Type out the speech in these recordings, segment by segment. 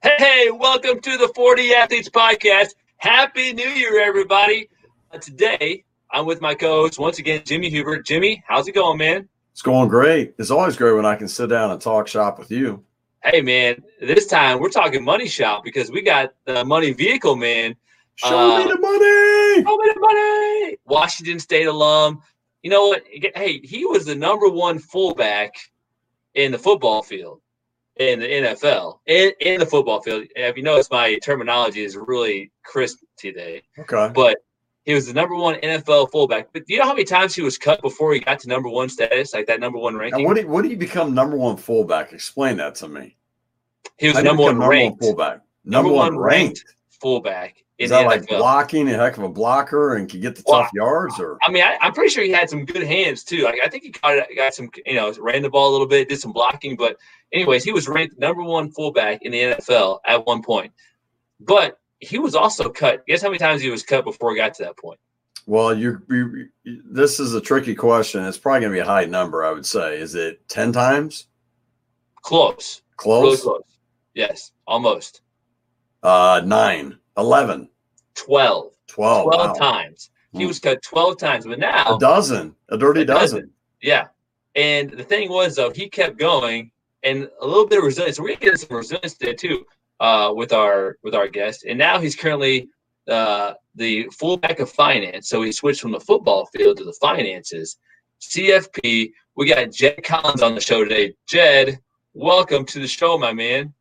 Hey, welcome to the 40 Athletes Podcast. Happy New Year, everybody. Uh, today, I'm with my co host, once again, Jimmy Hubert. Jimmy, how's it going, man? It's going great. It's always great when I can sit down and talk shop with you. Hey, man, this time we're talking money shop because we got the money vehicle, man. Show uh, me the money. Show me the money. Washington State alum. You know what? Hey, he was the number one fullback in the football field in the NFL in, in the football field. If you notice, my terminology is really crisp today. Okay. But he was the number one NFL fullback. But do you know how many times he was cut before he got to number one status, like that number one ranking? And what do you, what do you become number one fullback? Explain that to me. He was number one, number ranked, one fullback. Number, number one ranked, ranked fullback. Is that like NFL. blocking a heck of a blocker and can get the well, tough yards? Or I mean, I, am pretty sure he had some good hands too. Like I think he caught it, got some, you know, ran the ball a little bit, did some blocking. But anyways, he was ranked number one fullback in the NFL at one point. But he was also cut. Guess how many times he was cut before he got to that point? Well, you, you this is a tricky question. It's probably going to be a high number. I would say. Is it ten times? Close. Close. Really close. Yes, almost. Uh, nine. 11. 12. 12. 12 wow. times. He hmm. was cut 12 times, but now a dozen, a dirty a dozen. dozen. Yeah. And the thing was, though, he kept going and a little bit of resilience. We're getting some resilience there too uh, with our with our guest. And now he's currently uh, the fullback of finance. So he switched from the football field to the finances. CFP. We got Jed Collins on the show today. Jed, welcome to the show, my man.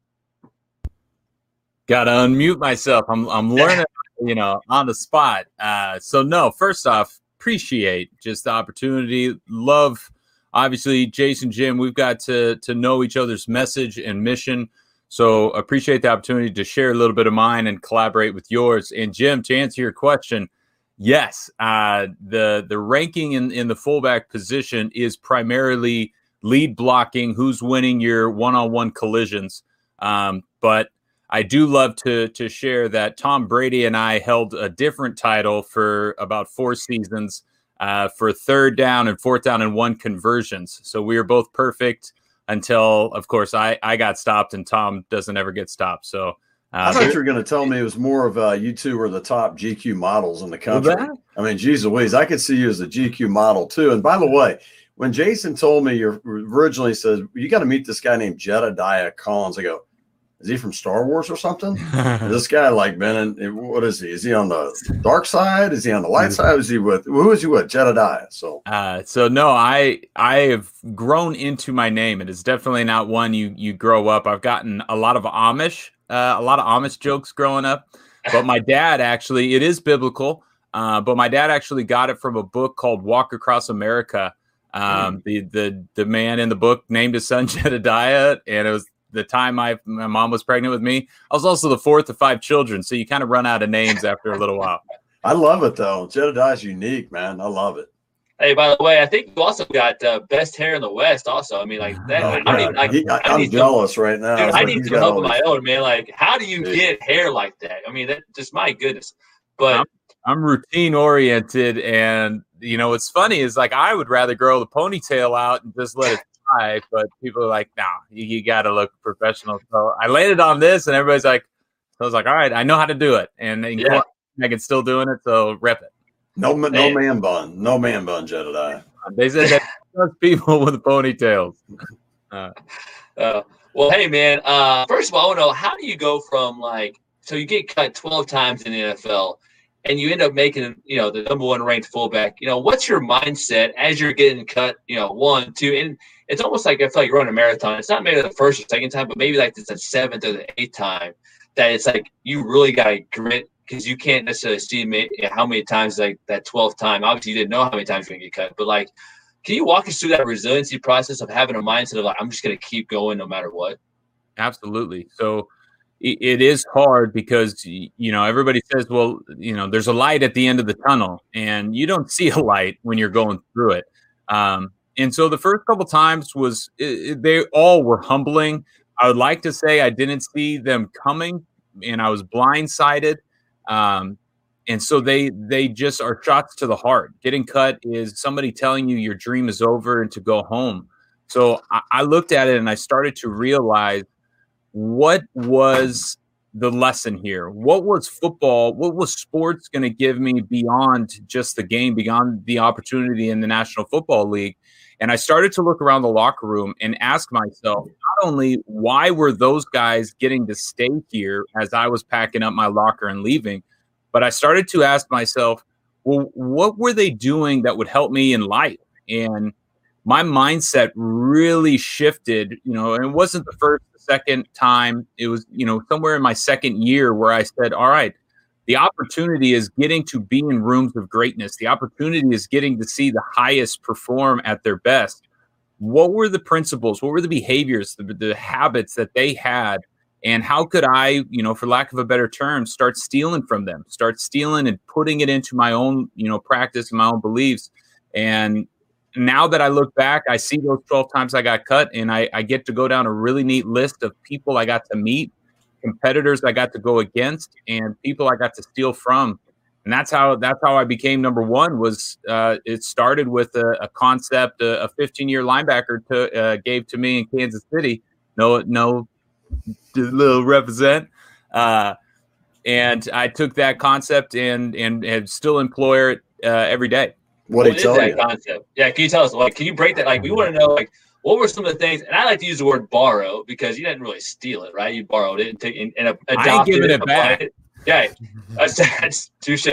Got to unmute myself. I'm I'm learning, you know, on the spot. Uh, so no, first off, appreciate just the opportunity. Love, obviously, Jason, Jim. We've got to to know each other's message and mission. So appreciate the opportunity to share a little bit of mine and collaborate with yours. And Jim, to answer your question, yes, uh, the the ranking in in the fullback position is primarily lead blocking, who's winning your one on one collisions. Um, but I do love to to share that Tom Brady and I held a different title for about four seasons uh, for third down and fourth down and one conversions. So we were both perfect until, of course, I I got stopped and Tom doesn't ever get stopped. So. Uh, I thought you were going to tell me it was more of uh, you two were the top GQ models in the country. I mean, geez Louise, I could see you as a GQ model too. And by the way, when Jason told me you originally said you got to meet this guy named Jedidiah Collins, I go, is he from Star Wars or something? this guy like been in what is he? Is he on the dark side? Is he on the light side? Is he with who is he with? Jedidiah. So uh, so no, I I have grown into my name. It is definitely not one you you grow up. I've gotten a lot of Amish, uh, a lot of Amish jokes growing up. But my dad actually, it is biblical. Uh, but my dad actually got it from a book called Walk Across America. Um, mm. the the the man in the book named his son Jedidiah, and it was the time my my mom was pregnant with me. I was also the fourth of five children, so you kind of run out of names after a little while. I love it though. Jedidiah's unique, man. I love it. Hey, by the way, I think you also got uh, best hair in the West. Also, I mean, like that. Oh, I, even, like, he, I, am jealous some, right now. Dude, I need some help of my own, man. Like, how do you dude. get hair like that? I mean, that just my goodness. But I'm, I'm routine oriented, and you know, what's funny is like I would rather grow the ponytail out and just let it high, but people are like, no, you, you got to look professional. So I landed on this, and everybody's like, so I was like, all right, I know how to do it, and yeah. Megan's still doing it, so rep it. No, no man bun, no man bun, Jedidiah. They said that people with ponytails. Uh, uh, well, hey man, uh, first of all, I want to know how do you go from like so you get cut twelve times in the NFL and you end up making you know the number one ranked fullback you know what's your mindset as you're getting cut you know one two and it's almost like i feel like running a marathon it's not maybe the first or second time but maybe like it's the seventh or the eighth time that it's like you really got to grit because you can't necessarily see how many times like that 12th time. Obviously you didn't know how many times you're to get cut but like can you walk us through that resiliency process of having a mindset of like i'm just going to keep going no matter what absolutely. So it is hard because you know everybody says well you know there's a light at the end of the tunnel and you don't see a light when you're going through it. Um, and so the first couple times was it, they all were humbling. I would like to say i didn't see them coming and i was blindsided. Um, and so they they just are shots to the heart. Getting cut is somebody telling you your dream is over and to go home. So I, I looked at it and i started to realize what was the lesson here? What was football? What was sports going to give me beyond just the game, beyond the opportunity in the National Football League? And I started to look around the locker room and ask myself, not only why were those guys getting to stay here as I was packing up my locker and leaving, but I started to ask myself, well, what were they doing that would help me in life? And my mindset really shifted, you know, and it wasn't the first, second time. It was, you know, somewhere in my second year where I said, all right, the opportunity is getting to be in rooms of greatness. The opportunity is getting to see the highest perform at their best. What were the principles? What were the behaviors, the, the habits that they had? And how could I, you know, for lack of a better term, start stealing from them, start stealing and putting it into my own, you know, practice and my own beliefs? And now that I look back, I see those 12 times I got cut, and I, I get to go down a really neat list of people I got to meet, competitors I got to go against, and people I got to steal from. And that's how that's how I became number one. Was uh, it started with a, a concept a 15 year linebacker to, uh, gave to me in Kansas City. No, no, little represent. Uh, and I took that concept and and have still employ it uh, every day. What, what is that you? concept? Yeah, can you tell us? Like, can you break that? Like, we want to know, like, what were some of the things? And I like to use the word borrow because you didn't really steal it, right? You borrowed it and, take, and, and adopted I ain't it, it back. It. Yeah, that's, that's touche.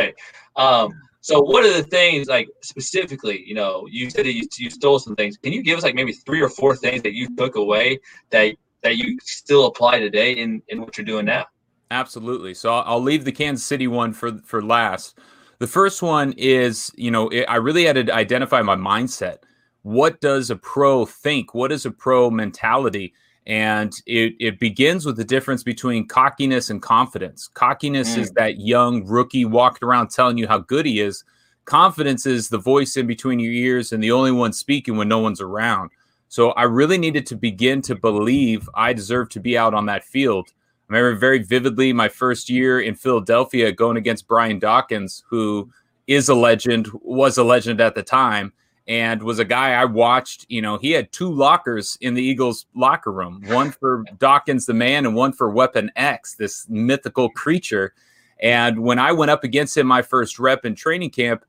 Um, so, what are the things like specifically? You know, you said that you, you stole some things. Can you give us like maybe three or four things that you took away that that you still apply today in in what you're doing now? Absolutely. So I'll leave the Kansas City one for for last. The first one is, you know, it, I really had to identify my mindset. What does a pro think? What is a pro mentality? And it, it begins with the difference between cockiness and confidence. Cockiness mm. is that young rookie walking around telling you how good he is. Confidence is the voice in between your ears and the only one speaking when no one's around. So I really needed to begin to believe I deserve to be out on that field. I remember very vividly my first year in Philadelphia going against Brian Dawkins, who is a legend, was a legend at the time, and was a guy I watched. You know, he had two lockers in the Eagles locker room one for Dawkins the man and one for Weapon X, this mythical creature. And when I went up against him my first rep in training camp,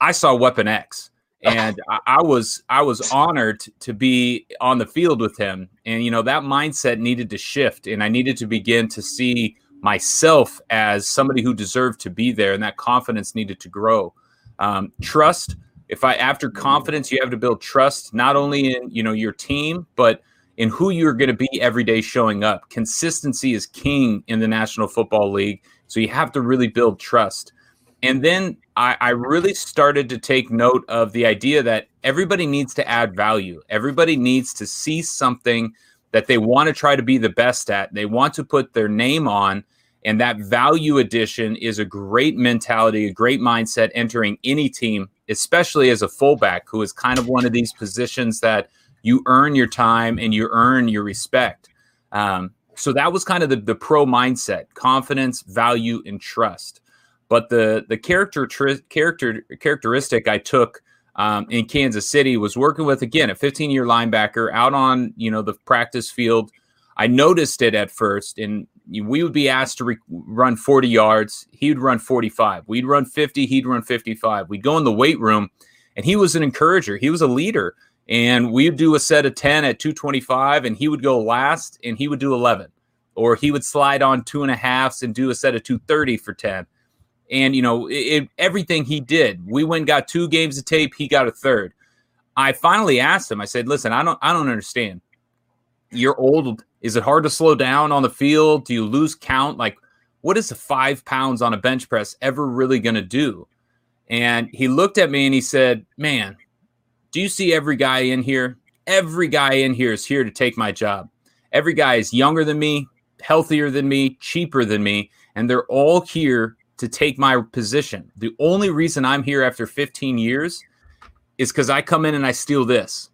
I saw Weapon X and I, I, was I was honored to be on the field with him. And you know that mindset needed to shift, and I needed to begin to see myself as somebody who deserved to be there, and that confidence needed to grow. Um, trust. If I after confidence, you have to build trust not only in you know your team, but in who you're going to be every day showing up. Consistency is king in the National Football League, so you have to really build trust. And then I, I, really started to take note of the idea that everybody needs to add value. Everybody needs to see something that they want to try to be the best at. They want to put their name on. And that value addition is a great mentality, a great mindset entering any team, especially as a fullback, who is kind of one of these positions that you earn your time and you earn your respect. Um, so that was kind of the, the pro mindset confidence, value, and trust. But the the character tri- character characteristic I took um, in Kansas City was working with again a 15 year linebacker out on you know the practice field. I noticed it at first, and we would be asked to re- run 40 yards. He would run 45. We'd run 50. He'd run 55. We'd go in the weight room, and he was an encourager. He was a leader, and we'd do a set of 10 at 225, and he would go last, and he would do 11, or he would slide on two and a halfs and do a set of 230 for 10 and you know it, everything he did. We went got two games of tape. He got a third. I finally asked him. I said, "Listen, I don't, I don't understand. You're old. Is it hard to slow down on the field? Do you lose count? Like, what is the five pounds on a bench press ever really going to do?" And he looked at me and he said, "Man, do you see every guy in here? Every guy in here is here to take my job. Every guy is younger than me, healthier than me, cheaper than me, and they're all here to take my position. The only reason I'm here after 15 years is because I come in and I steal this.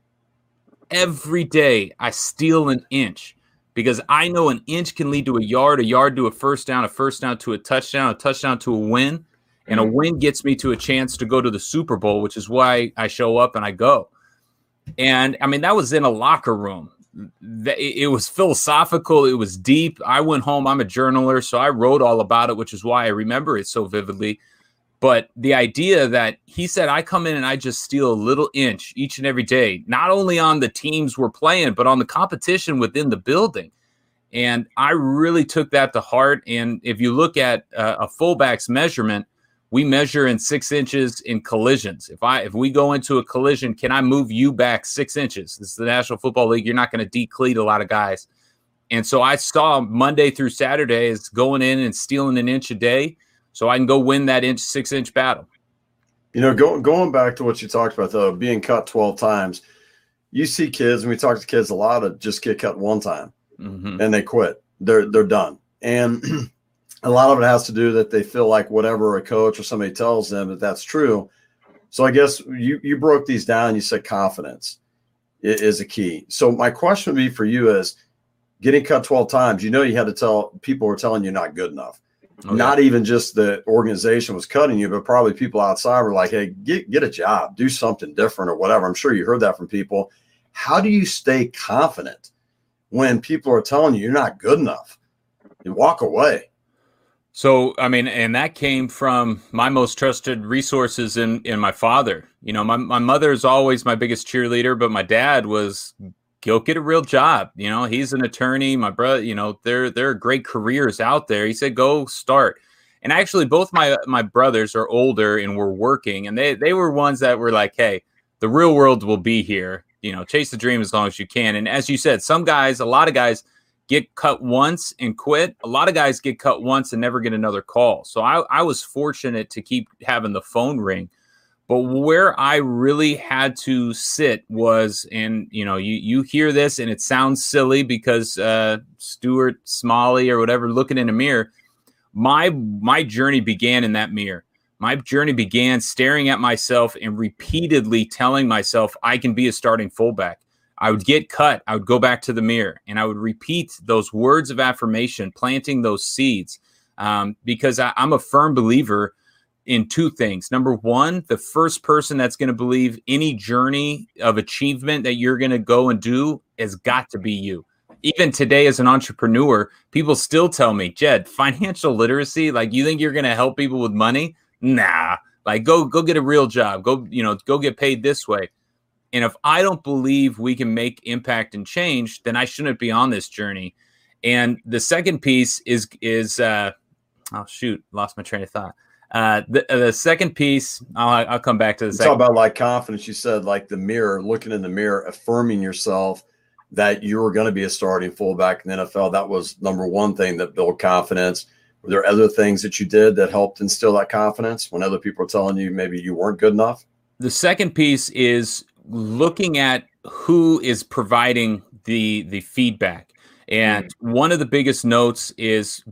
Every day I steal an inch because I know an inch can lead to a yard, a yard to a first down, a first down to a touchdown, a touchdown to a win. And a mm-hmm. win gets me to a chance to go to the Super Bowl, which is why I show up and I go. And I mean, that was in a locker room. It was philosophical. It was deep. I went home. I'm a journaler, so I wrote all about it, which is why I remember it so vividly. But the idea that he said, I come in and I just steal a little inch each and every day, not only on the teams we're playing, but on the competition within the building. And I really took that to heart. And if you look at uh, a fullback's measurement, we measure in six inches in collisions. If I if we go into a collision, can I move you back six inches? This is the National Football League. You're not going to decleat a lot of guys. And so I saw Monday through Saturday is going in and stealing an inch a day so I can go win that inch six inch battle. You know, going going back to what you talked about though, being cut 12 times, you see kids and we talk to kids a lot of just get cut one time mm-hmm. and they quit. They're they're done. And a lot of it has to do that they feel like whatever a coach or somebody tells them that that's true. So I guess you you broke these down. You said confidence is a key. So my question would be for you is getting cut 12 times. You know, you had to tell people were telling you not good enough. Oh, not even just the organization was cutting you, but probably people outside were like, "Hey, get get a job, do something different, or whatever." I'm sure you heard that from people. How do you stay confident when people are telling you you're not good enough? You walk away. So, I mean, and that came from my most trusted resources in in my father. You know, my my mother is always my biggest cheerleader, but my dad was go get a real job. You know, he's an attorney. My brother, you know, there there are great careers out there. He said, go start. And actually, both my my brothers are older and were working, and they they were ones that were like, hey, the real world will be here. You know, chase the dream as long as you can. And as you said, some guys, a lot of guys get cut once and quit. A lot of guys get cut once and never get another call. So I, I was fortunate to keep having the phone ring. But where I really had to sit was, and you know, you you hear this and it sounds silly because uh, Stuart Smalley or whatever looking in a mirror. My my journey began in that mirror. My journey began staring at myself and repeatedly telling myself I can be a starting fullback. I would get cut. I would go back to the mirror and I would repeat those words of affirmation, planting those seeds. Um, because I, I'm a firm believer in two things. Number one, the first person that's going to believe any journey of achievement that you're going to go and do has got to be you. Even today, as an entrepreneur, people still tell me, Jed, financial literacy, like you think you're going to help people with money? Nah, like go go get a real job. Go, you know, go get paid this way. And if I don't believe we can make impact and change, then I shouldn't be on this journey. And the second piece is is uh, oh shoot, lost my train of thought. Uh, the, uh, the second piece, I'll, I'll come back to the second. Talk about like confidence. You said like the mirror, looking in the mirror, affirming yourself that you were going to be a starting fullback in the NFL. That was number one thing that built confidence. Were there other things that you did that helped instill that confidence when other people were telling you maybe you weren't good enough? The second piece is looking at who is providing the the feedback. And mm-hmm. one of the biggest notes is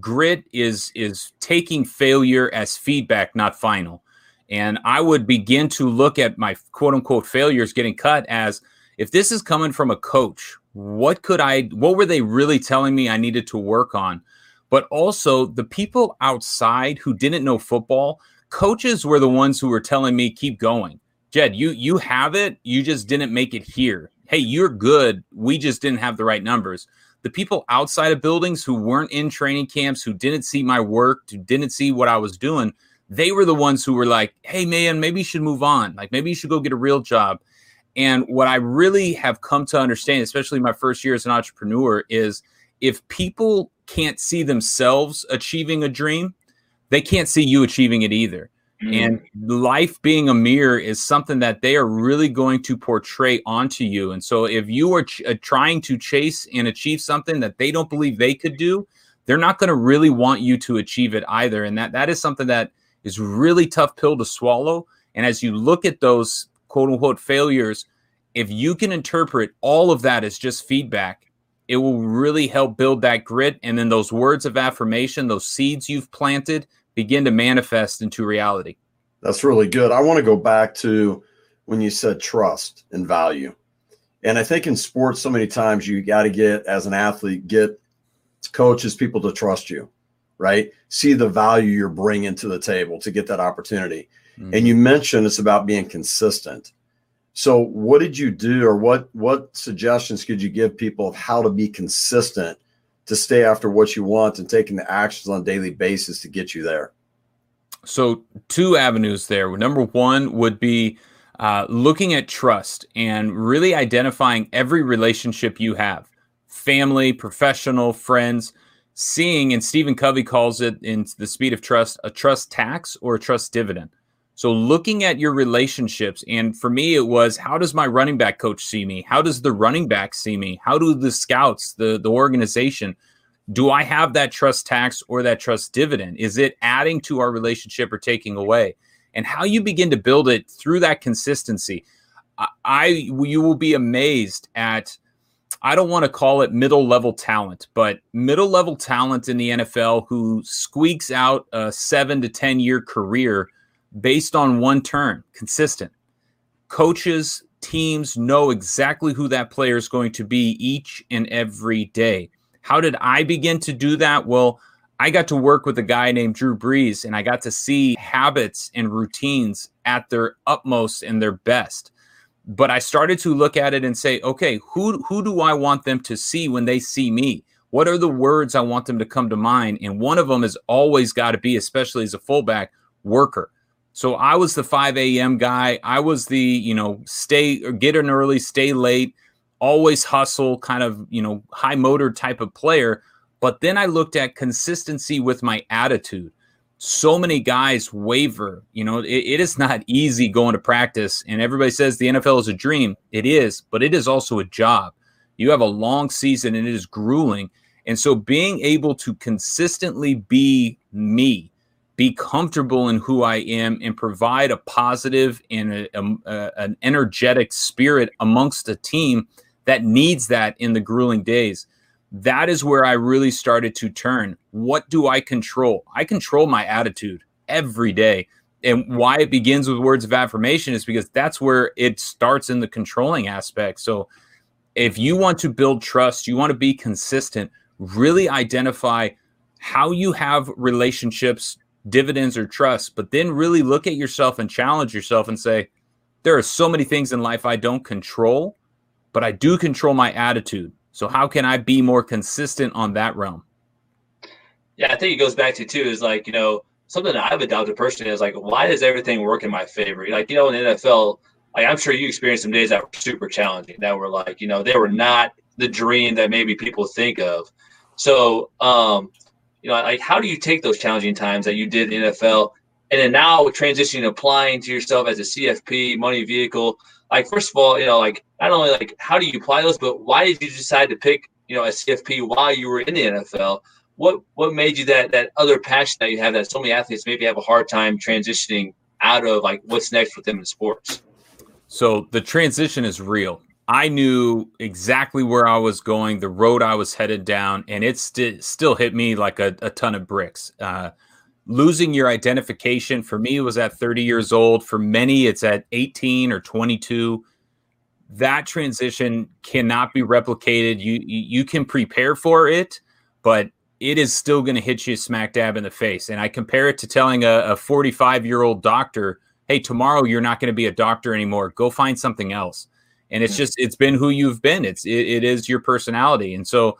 grit is is taking failure as feedback, not final. And I would begin to look at my quote unquote failures getting cut as if this is coming from a coach, what could I what were they really telling me I needed to work on? But also the people outside who didn't know football, coaches were the ones who were telling me keep going Jed, you you have it. You just didn't make it here. Hey, you're good. We just didn't have the right numbers. The people outside of buildings who weren't in training camps, who didn't see my work, who didn't see what I was doing, they were the ones who were like, "Hey, man, maybe you should move on. Like, maybe you should go get a real job." And what I really have come to understand, especially my first year as an entrepreneur, is if people can't see themselves achieving a dream, they can't see you achieving it either. Mm-hmm. And life being a mirror is something that they are really going to portray onto you. And so, if you are ch- uh, trying to chase and achieve something that they don't believe they could do, they're not going to really want you to achieve it either. And that that is something that is really tough pill to swallow. And as you look at those quote unquote failures, if you can interpret all of that as just feedback, it will really help build that grit. And then those words of affirmation, those seeds you've planted begin to manifest into reality. That's really good. I want to go back to when you said trust and value. And I think in sports, so many times you got to get, as an athlete, get coaches, people to trust you, right? See the value you're bringing to the table to get that opportunity. Mm-hmm. And you mentioned it's about being consistent. So, what did you do, or what what suggestions could you give people of how to be consistent to stay after what you want and taking the actions on a daily basis to get you there? So, two avenues there. Number one would be uh, looking at trust and really identifying every relationship you have family, professional, friends. Seeing, and Stephen Covey calls it in The Speed of Trust, a trust tax or a trust dividend. So, looking at your relationships, and for me, it was how does my running back coach see me? How does the running back see me? How do the scouts, the, the organization, do I have that trust tax or that trust dividend? Is it adding to our relationship or taking away? And how you begin to build it through that consistency. I, you will be amazed at I don't want to call it middle level talent, but middle level talent in the NFL who squeaks out a 7 to 10 year career based on one turn, consistent. Coaches, teams know exactly who that player is going to be each and every day. How did I begin to do that? Well, I got to work with a guy named Drew Brees, and I got to see habits and routines at their utmost and their best. But I started to look at it and say, okay, who who do I want them to see when they see me? What are the words I want them to come to mind? And one of them has always got to be, especially as a fullback, worker. So I was the 5 a.m. guy. I was the, you know, stay or get in early, stay late always hustle, kind of, you know, high motor type of player. But then I looked at consistency with my attitude. So many guys waver. You know, it, it is not easy going to practice. And everybody says the NFL is a dream. It is, but it is also a job. You have a long season and it is grueling. And so being able to consistently be me, be comfortable in who I am, and provide a positive and a, a, an energetic spirit amongst a team that needs that in the grueling days. That is where I really started to turn. What do I control? I control my attitude every day. And why it begins with words of affirmation is because that's where it starts in the controlling aspect. So if you want to build trust, you want to be consistent, really identify how you have relationships, dividends, or trust, but then really look at yourself and challenge yourself and say, there are so many things in life I don't control but I do control my attitude. So how can I be more consistent on that realm? Yeah, I think it goes back to too is like, you know, something that I've adopted personally is like, why does everything work in my favor? Like, you know, in the NFL, like I'm sure you experienced some days that were super challenging, that were like, you know, they were not the dream that maybe people think of. So, um, you know, like how do you take those challenging times that you did in NFL and then now transitioning applying to yourself as a CFP money vehicle? like first of all, you know, like not only like how do you apply those, but why did you decide to pick, you know, a CFP while you were in the NFL? What what made you that that other passion that you have that so many athletes maybe have a hard time transitioning out of like what's next with them in sports? So the transition is real. I knew exactly where I was going, the road I was headed down, and it st- still hit me like a, a ton of bricks. Uh, losing your identification for me was at 30 years old. For many it's at 18 or 22 that transition cannot be replicated. You you can prepare for it but it is still going to hit you smack dab in the face. And i compare it to telling a 45 year old doctor hey tomorrow you're not going to be a doctor anymore. Go find something else and it's just it's been who you've been it's it, it is your personality and so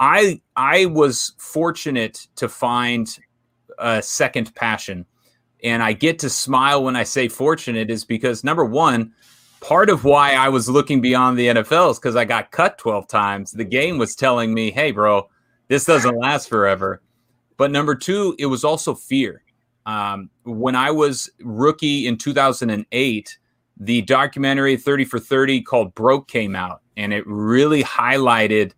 i i was fortunate to find a second passion. And I get to smile when I say fortunate is because number one, part of why I was looking beyond the NFL is because I got cut 12 times. The game was telling me, hey, bro, this doesn't last forever. But number two, it was also fear. Um, when I was rookie in 2008, the documentary 30 for 30 called Broke came out, and it really highlighted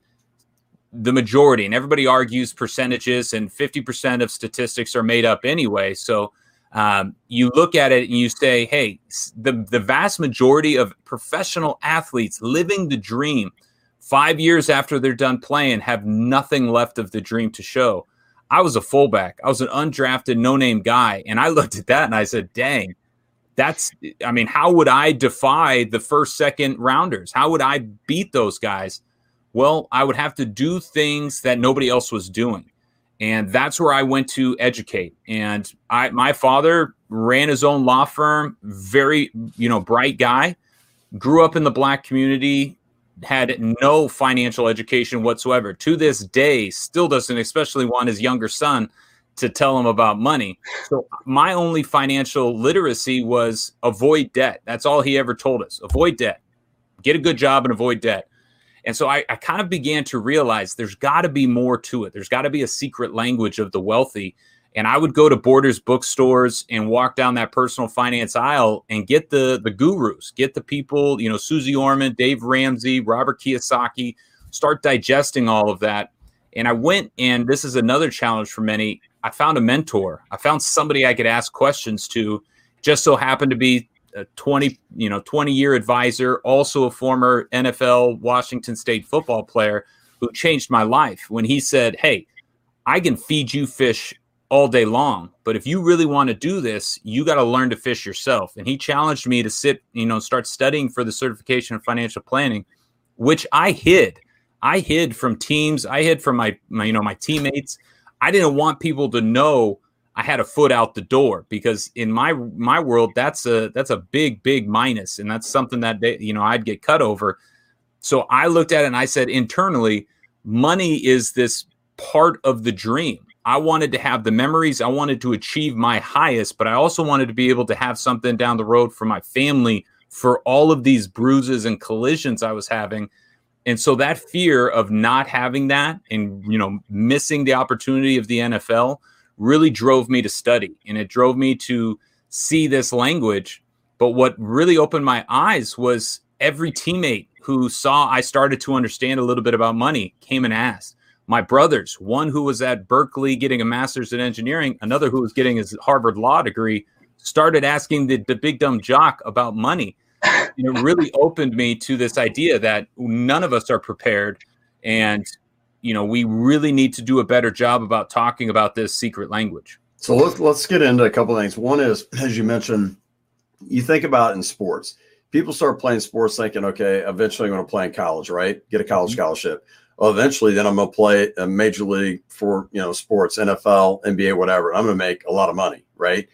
the majority, and everybody argues percentages, and 50% of statistics are made up anyway. So um, you look at it and you say, hey, the, the vast majority of professional athletes living the dream five years after they're done playing have nothing left of the dream to show. I was a fullback, I was an undrafted, no name guy. And I looked at that and I said, dang, that's, I mean, how would I defy the first, second rounders? How would I beat those guys? Well, I would have to do things that nobody else was doing. And that's where I went to educate. And I my father ran his own law firm, very, you know, bright guy. grew up in the black community, had no financial education whatsoever. To this day, still doesn't, especially want his younger son to tell him about money. So my only financial literacy was avoid debt. That's all he ever told us. Avoid debt. Get a good job and avoid debt. And so I, I kind of began to realize there's got to be more to it. There's got to be a secret language of the wealthy. And I would go to Borders bookstores and walk down that personal finance aisle and get the the gurus, get the people, you know, Suze Orman, Dave Ramsey, Robert Kiyosaki, start digesting all of that. And I went, and this is another challenge for many. I found a mentor. I found somebody I could ask questions to. Just so happened to be a 20, you know, 20 year advisor, also a former NFL Washington State football player who changed my life when he said, Hey, I can feed you fish all day long, but if you really want to do this, you got to learn to fish yourself. And he challenged me to sit, you know, start studying for the certification of financial planning, which I hid. I hid from teams, I hid from my, my you know, my teammates. I didn't want people to know I had a foot out the door because in my my world that's a that's a big big minus and that's something that they, you know I'd get cut over. So I looked at it and I said internally, money is this part of the dream. I wanted to have the memories, I wanted to achieve my highest, but I also wanted to be able to have something down the road for my family for all of these bruises and collisions I was having. And so that fear of not having that and you know missing the opportunity of the NFL really drove me to study and it drove me to see this language. But what really opened my eyes was every teammate who saw I started to understand a little bit about money came and asked. My brothers, one who was at Berkeley getting a master's in engineering, another who was getting his Harvard law degree, started asking the, the big dumb jock about money. And it really opened me to this idea that none of us are prepared. And you know, we really need to do a better job about talking about this secret language. So let's let's get into a couple of things. One is, as you mentioned, you think about in sports. People start playing sports thinking, okay, eventually I'm going to play in college, right? Get a college mm-hmm. scholarship. Well, eventually, then I'm going to play a major league for you know sports, NFL, NBA, whatever. I'm going to make a lot of money, right?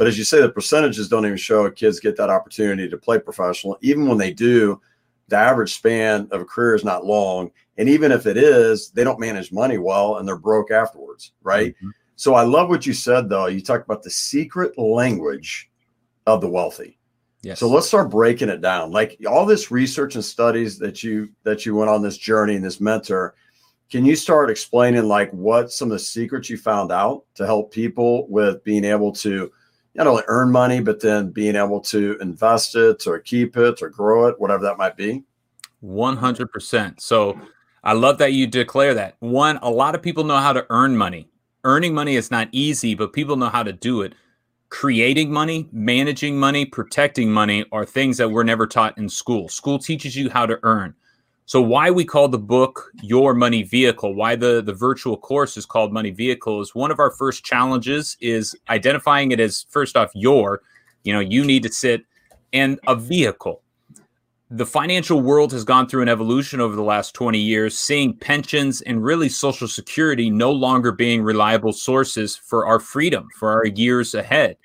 But as you say, the percentages don't even show kids get that opportunity to play professional. Even when they do, the average span of a career is not long. And even if it is, they don't manage money well and they're broke afterwards. Right. Mm-hmm. So I love what you said, though. You talked about the secret language of the wealthy. Yes. So let's start breaking it down. Like all this research and studies that you that you went on this journey and this mentor, can you start explaining like what some of the secrets you found out to help people with being able to not only earn money, but then being able to invest it or keep it or grow it, whatever that might be? 100%. So I love that you declare that. One, a lot of people know how to earn money. Earning money is not easy, but people know how to do it. Creating money, managing money, protecting money are things that we're never taught in school. School teaches you how to earn. So why we call the book Your Money Vehicle, why the, the virtual course is called Money Vehicle is one of our first challenges is identifying it as first off your, you know, you need to sit and a vehicle the financial world has gone through an evolution over the last 20 years, seeing pensions and really Social Security no longer being reliable sources for our freedom, for our years ahead.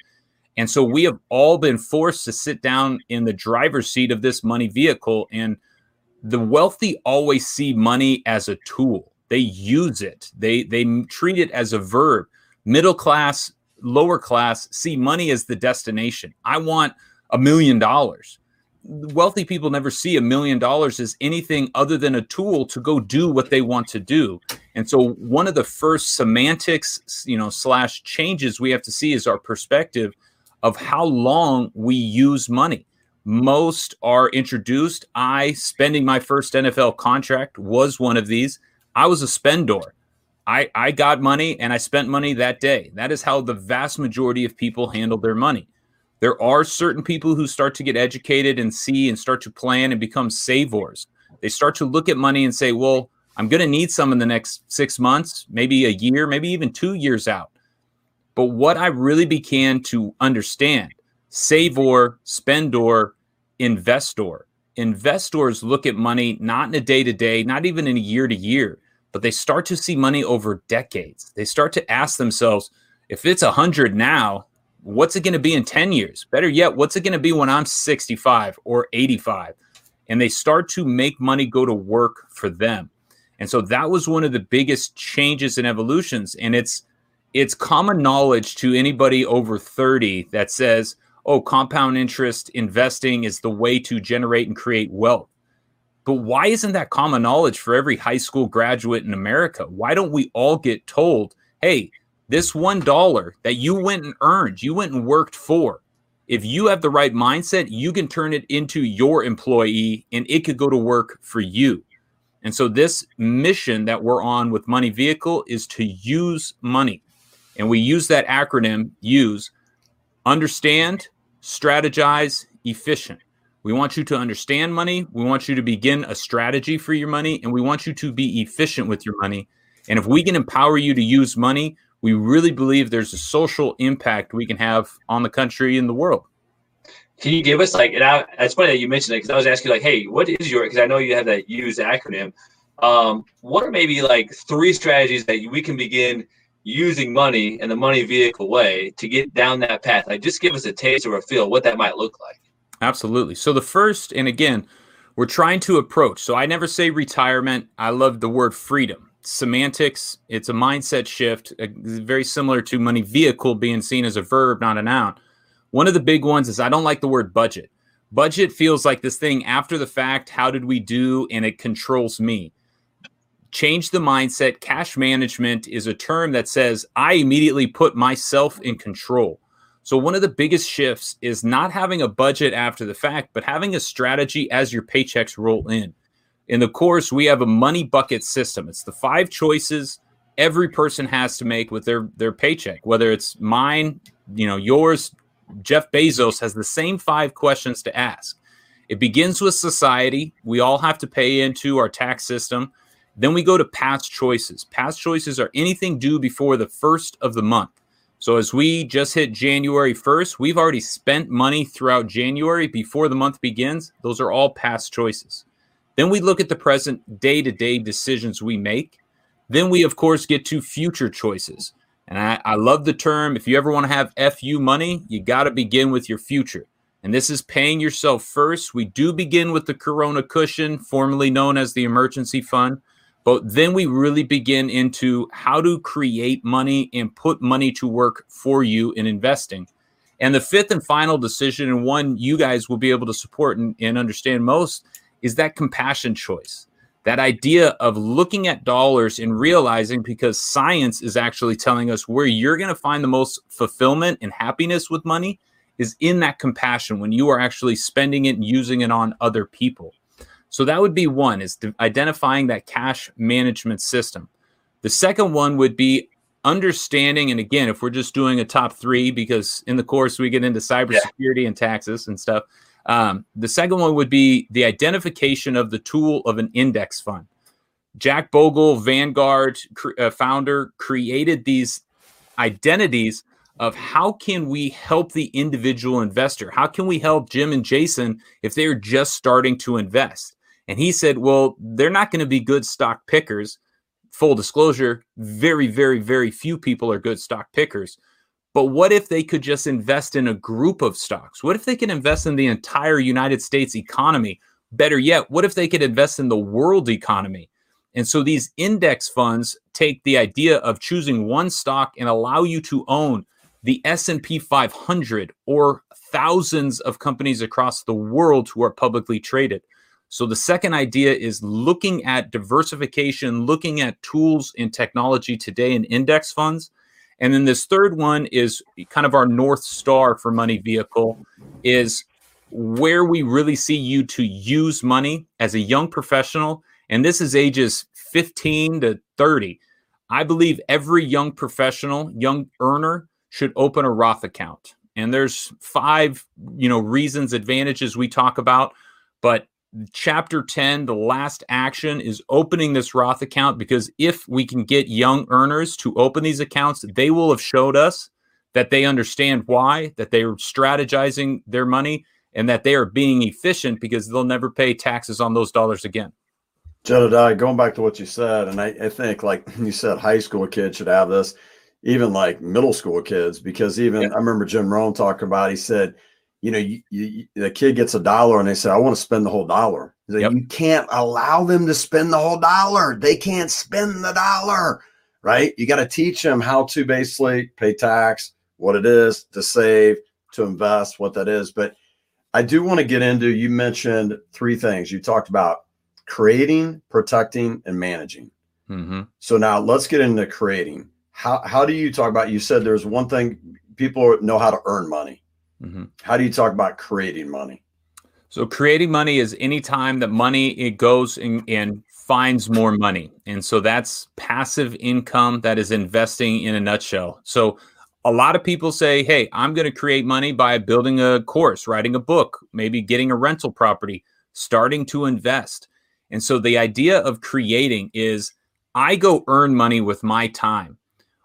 And so we have all been forced to sit down in the driver's seat of this money vehicle. And the wealthy always see money as a tool. They use it. They they treat it as a verb. Middle class, lower class see money as the destination. I want a million dollars wealthy people never see a million dollars as anything other than a tool to go do what they want to do. And so one of the first semantics, you know, slash changes we have to see is our perspective of how long we use money. Most are introduced. I spending my first NFL contract was one of these. I was a spendor. I, I got money and I spent money that day. That is how the vast majority of people handle their money. There are certain people who start to get educated and see and start to plan and become savers. They start to look at money and say, well, I'm going to need some in the next six months, maybe a year, maybe even two years out. But what I really began to understand saver, spendor, investor. Investors look at money not in a day to day, not even in a year to year, but they start to see money over decades. They start to ask themselves, if it's a hundred now, what's it going to be in 10 years? Better yet, what's it going to be when I'm 65 or 85? And they start to make money go to work for them. And so that was one of the biggest changes and evolutions. And it's it's common knowledge to anybody over 30 that says, oh, compound interest investing is the way to generate and create wealth. But why isn't that common knowledge for every high school graduate in America? Why don't we all get told, hey, this one dollar that you went and earned, you went and worked for, if you have the right mindset, you can turn it into your employee and it could go to work for you. And so, this mission that we're on with Money Vehicle is to use money. And we use that acronym use understand, strategize, efficient. We want you to understand money. We want you to begin a strategy for your money, and we want you to be efficient with your money. And if we can empower you to use money, we really believe there's a social impact we can have on the country and the world. Can you give us like, and I, it's funny that you mentioned it because I was asking like, hey, what is your? Because I know you have that use acronym. Um, what are maybe like three strategies that we can begin using money in the money vehicle way to get down that path? Like, just give us a taste or a feel what that might look like. Absolutely. So the first, and again, we're trying to approach. So I never say retirement. I love the word freedom. Semantics. It's a mindset shift, uh, very similar to money vehicle being seen as a verb, not a noun. One of the big ones is I don't like the word budget. Budget feels like this thing after the fact. How did we do? And it controls me change the mindset. Cash management is a term that says I immediately put myself in control. So, one of the biggest shifts is not having a budget after the fact, but having a strategy as your paychecks roll in. In the course, we have a money bucket system. It's the five choices every person has to make with their, their paycheck, whether it's mine, you know, yours, Jeff Bezos has the same five questions to ask. It begins with society. We all have to pay into our tax system. Then we go to past choices. Past choices are anything due before the first of the month. So as we just hit January 1st, we've already spent money throughout January before the month begins. Those are all past choices. Then we look at the present day to day decisions we make. Then we, of course, get to future choices. And I, I love the term if you ever want to have FU money, you got to begin with your future. And this is paying yourself first. We do begin with the Corona cushion, formerly known as the emergency fund. But then we really begin into how to create money and put money to work for you in investing. And the fifth and final decision, and one you guys will be able to support and, and understand most, is that compassion choice. That idea of looking at dollars and realizing because science is actually telling us where you're going to find the most fulfillment and happiness with money is in that compassion when you are actually spending it and using it on other people. So that would be one is identifying that cash management system. The second one would be understanding, and again, if we're just doing a top three, because in the course we get into cybersecurity yeah. and taxes and stuff. Um, the second one would be the identification of the tool of an index fund. Jack Bogle, Vanguard cr- uh, founder, created these identities of how can we help the individual investor? How can we help Jim and Jason if they're just starting to invest? And he said, well, they're not going to be good stock pickers. Full disclosure, very, very, very few people are good stock pickers. But what if they could just invest in a group of stocks? What if they could invest in the entire United States economy? Better yet, what if they could invest in the world economy? And so these index funds take the idea of choosing one stock and allow you to own the S&P 500 or thousands of companies across the world who are publicly traded. So the second idea is looking at diversification, looking at tools and technology today in index funds. And then this third one is kind of our north star for money vehicle is where we really see you to use money as a young professional and this is ages 15 to 30. I believe every young professional, young earner should open a Roth account. And there's five, you know, reasons, advantages we talk about, but chapter 10, the last action is opening this Roth account because if we can get young earners to open these accounts, they will have showed us that they understand why, that they are strategizing their money, and that they are being efficient because they'll never pay taxes on those dollars again. Jedidiah, uh, going back to what you said, and I, I think, like you said, high school kids should have this. even like middle school kids, because even yeah. I remember Jim Rohn talking about, he said, you know, you, you, the kid gets a dollar and they say, I want to spend the whole dollar. Like, yep. You can't allow them to spend the whole dollar. They can't spend the dollar, right? You got to teach them how to basically pay tax, what it is to save, to invest, what that is. But I do want to get into, you mentioned three things. You talked about creating, protecting, and managing. Mm-hmm. So now let's get into creating. How, how do you talk about, you said there's one thing people know how to earn money Mm-hmm. How do you talk about creating money? So creating money is any time that money it goes and, and finds more money. And so that's passive income that is investing in a nutshell. So a lot of people say, Hey, I'm going to create money by building a course, writing a book, maybe getting a rental property, starting to invest. And so the idea of creating is I go earn money with my time.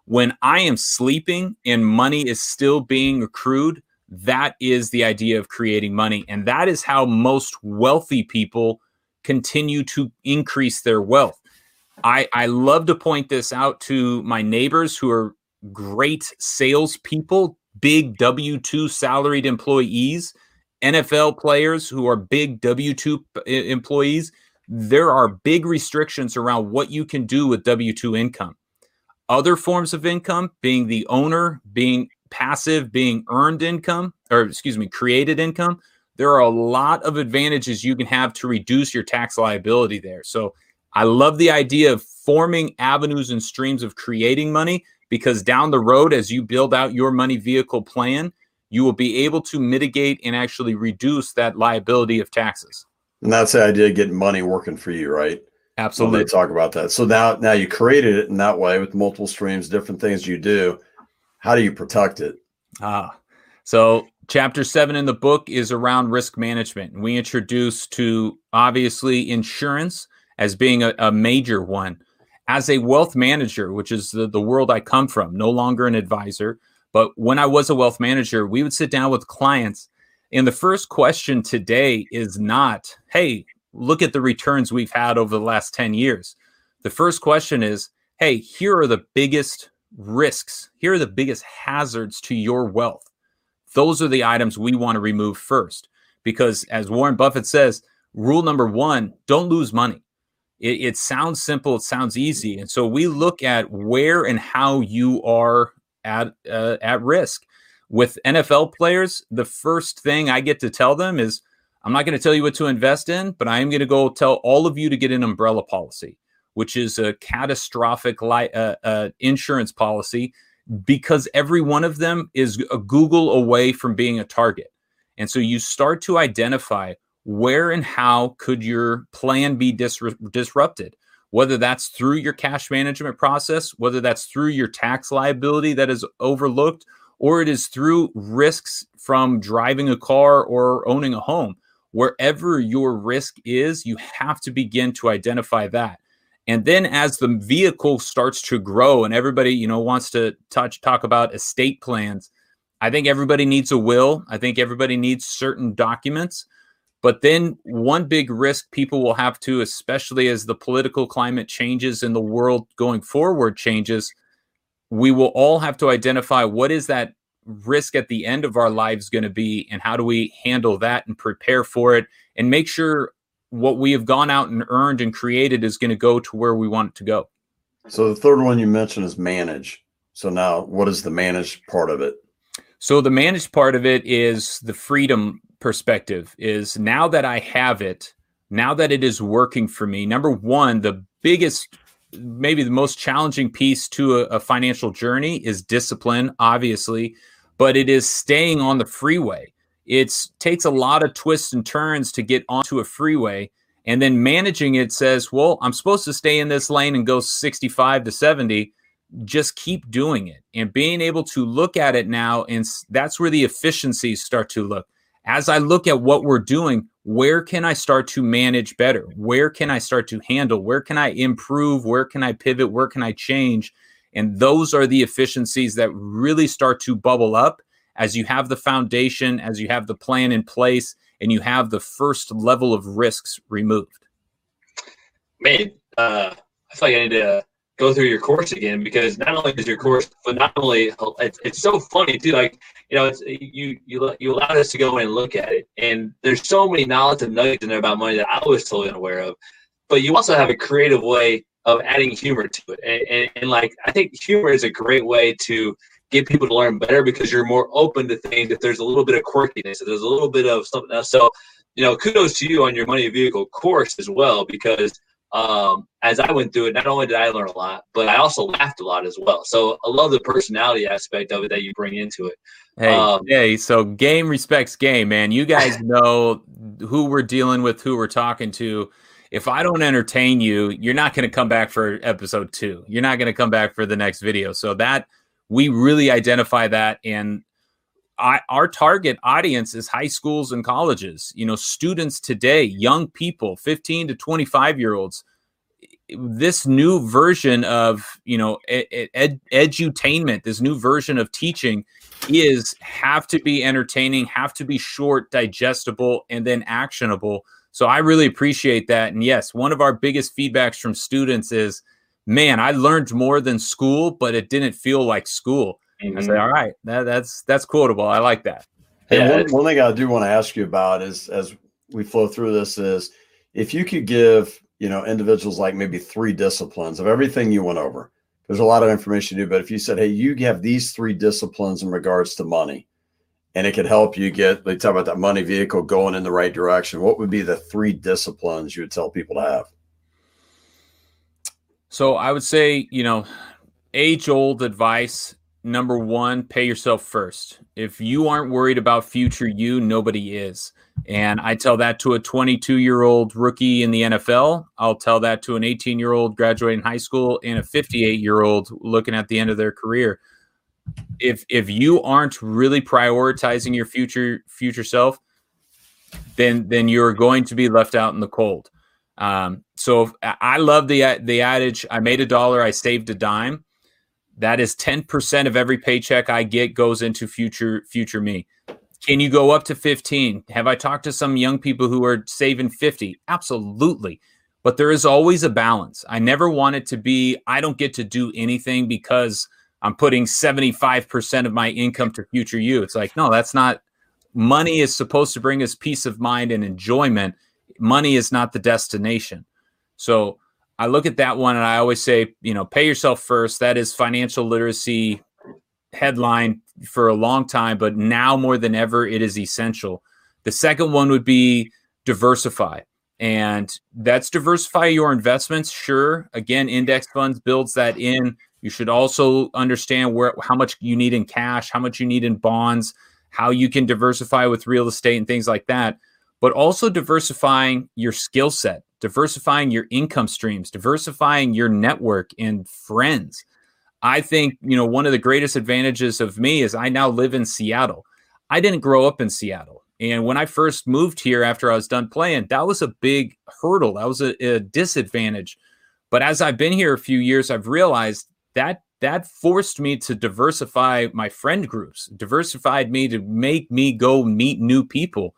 When I am sleeping and money is still being accrued, that is the idea of creating money. And that is how most wealthy people continue to increase their wealth. I, I love to point this out to my neighbors who are great salespeople, big W 2 salaried employees, NFL players who are big W 2 employees. There are big restrictions around what you can do with W 2 income. Other forms of income, being the owner, being passive being earned income or excuse me created income there are a lot of advantages you can have to reduce your tax liability there. So i love the idea of forming avenues and streams of creating money because down the road as you build out your money vehicle plan you will be able to mitigate and actually reduce that liability of taxes. And that's the idea of getting money working for you right? Absolutely when they talk about that. So now now you created it in that way with multiple streams different things you do how do you protect it? Ah, so chapter seven in the book is around risk management. We introduce to obviously insurance as being a, a major one. As a wealth manager, which is the, the world I come from, no longer an advisor, but when I was a wealth manager, we would sit down with clients. And the first question today is not, hey, look at the returns we've had over the last 10 years. The first question is, hey, here are the biggest risks. Here are the biggest hazards to your wealth. Those are the items we want to remove first. Because as Warren Buffett says, rule number one don't lose money. It, it sounds simple, it sounds easy. And so we look at where and how you are at, uh, at risk. With NFL players, the first thing I get to tell them is I'm not going to tell you what to invest in, but I am going to go tell all of you to get an umbrella policy which is a catastrophic li- uh, uh, insurance policy, because every one of them is a Google away from being a target. And so you start to identify where and how could your plan be dis- disrupted whether that's through your cash management process whether that's through your tax liability that is overlooked or it is through risks from driving a car or owning a home wherever your risk is you have to begin to identify that and then as the vehicle starts to grow and everybody, you know, wants to touch talk about estate plans, I think everybody needs a will. I think everybody needs certain documents. But then one big risk people will have to, especially as the political climate changes and the world going forward changes, we will all have to identify what is that risk at the end of our lives going to be and how do we handle that and prepare for it and make sure what we have gone out and earned and created is going to go to where we want it to go. So the third one you mentioned is manage. So now what is the managed part of it? So the managed part of it is the freedom perspective is now that I have it, now that it is working for me. Number 1, the biggest maybe the most challenging piece to a, a financial journey is discipline, obviously, but it is staying on the freeway it takes a lot of twists and turns to get onto a freeway and then managing it says well i'm supposed to stay in this lane and go 65 to 70 just keep doing it. And being able to look at it now and that's where the efficiencies start to look. As i look at what we're doing where can i start to manage better? Where can i start to handle? Where can i improve? Where can i pivot? Where can i change? And those are the efficiencies that really start to bubble up as you have the foundation, as you have the plan in place, and you have the first level of risks removed? Man, uh, I feel like I need to go through your course again because not only is your course phenomenally, it's, it's so funny too. Like you know, it's you you you allowed us to go in and look at it, and there's so many knowledge and nuggets in there about money that I was totally unaware of. But you also have a creative way of adding humor to it, and, and, and like I think humor is a great way to get people to learn better because you're more open to things if there's a little bit of quirkiness, if there's a little bit of something else. So, you know, kudos to you on your money vehicle course as well because um, as I went through it, not only did I learn a lot, but I also laughed a lot as well. So I love the personality aspect of it that you bring into it. Hey, um, hey, so game respects game, man. You guys know who we're dealing with, who we're talking to. If I don't entertain you, you're not going to come back for episode two. You're not going to come back for the next video. So that we really identify that. And I, our target audience is high schools and colleges. You know students today young people 15 to 25 year olds this new version of you know ed, edutainment this new version of teaching is have to be entertaining have to be short digestible and then actionable. So i really appreciate that. And yes one of our biggest feedbacks from students is man, I learned more than school, but it didn't feel like school. Mm-hmm. I say, all right, that, that's that's quotable. I like that. Hey, yeah. one, one thing I do want to ask you about is as we flow through this is if you could give you know individuals like maybe three disciplines of everything you went over. There's a lot of information to do, but if you said, hey, you have these three disciplines in regards to money, and it could help you get they talk about that money vehicle going in the right direction. What would be the three disciplines you would tell people to have? So I would say, you know, age old advice number one, pay yourself first. If you aren't worried about future you, nobody is. And I tell that to a 22 year old rookie in the NFL. I'll tell that to an 18 year old graduating high school and a 58 year old looking at the end of their career. If if you aren't really prioritizing your future future self, then then you're going to be left out in the cold. Um, so I love the the adage: "I made a dollar, I saved a dime." That is ten percent of every paycheck I get goes into future future me. Can you go up to fifteen? Have I talked to some young people who are saving fifty? Absolutely, but there is always a balance. I never want it to be I don't get to do anything because I'm putting seventy five percent of my income to future you. It's like no, that's not. Money is supposed to bring us peace of mind and enjoyment money is not the destination. So I look at that one and I always say, you know, pay yourself first. That is financial literacy headline for a long time, but now more than ever, it is essential. The second one would be diversify. And that's diversify your investments. Sure. Again, index funds builds that in. You should also understand where how much you need in cash, how much you need in bonds, how you can diversify with real estate and things like that but also diversifying your skill set, diversifying your income streams, diversifying your network and friends. I think, you know, one of the greatest advantages of me is I now live in Seattle. I didn't grow up in Seattle. And when I first moved here after I was done playing, that was a big hurdle. That was a, a disadvantage. But as I've been here a few years, I've realized that that forced me to diversify my friend groups, diversified me to make me go meet new people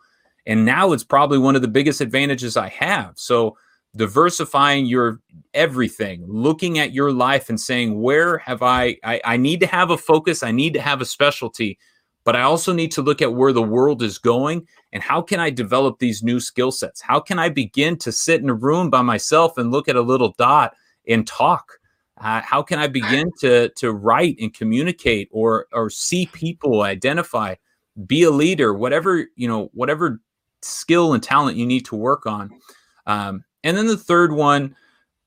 and now it's probably one of the biggest advantages I have. So diversifying your everything, looking at your life and saying, where have I, I, I need to have a focus, I need to have a specialty, but I also need to look at where the world is going and how can I develop these new skill sets? How can I begin to sit in a room by myself and look at a little dot and talk? Uh, how can I begin to to write and communicate or or see people, identify, be a leader, whatever you know, whatever skill and talent you need to work on. Um, and then the third one,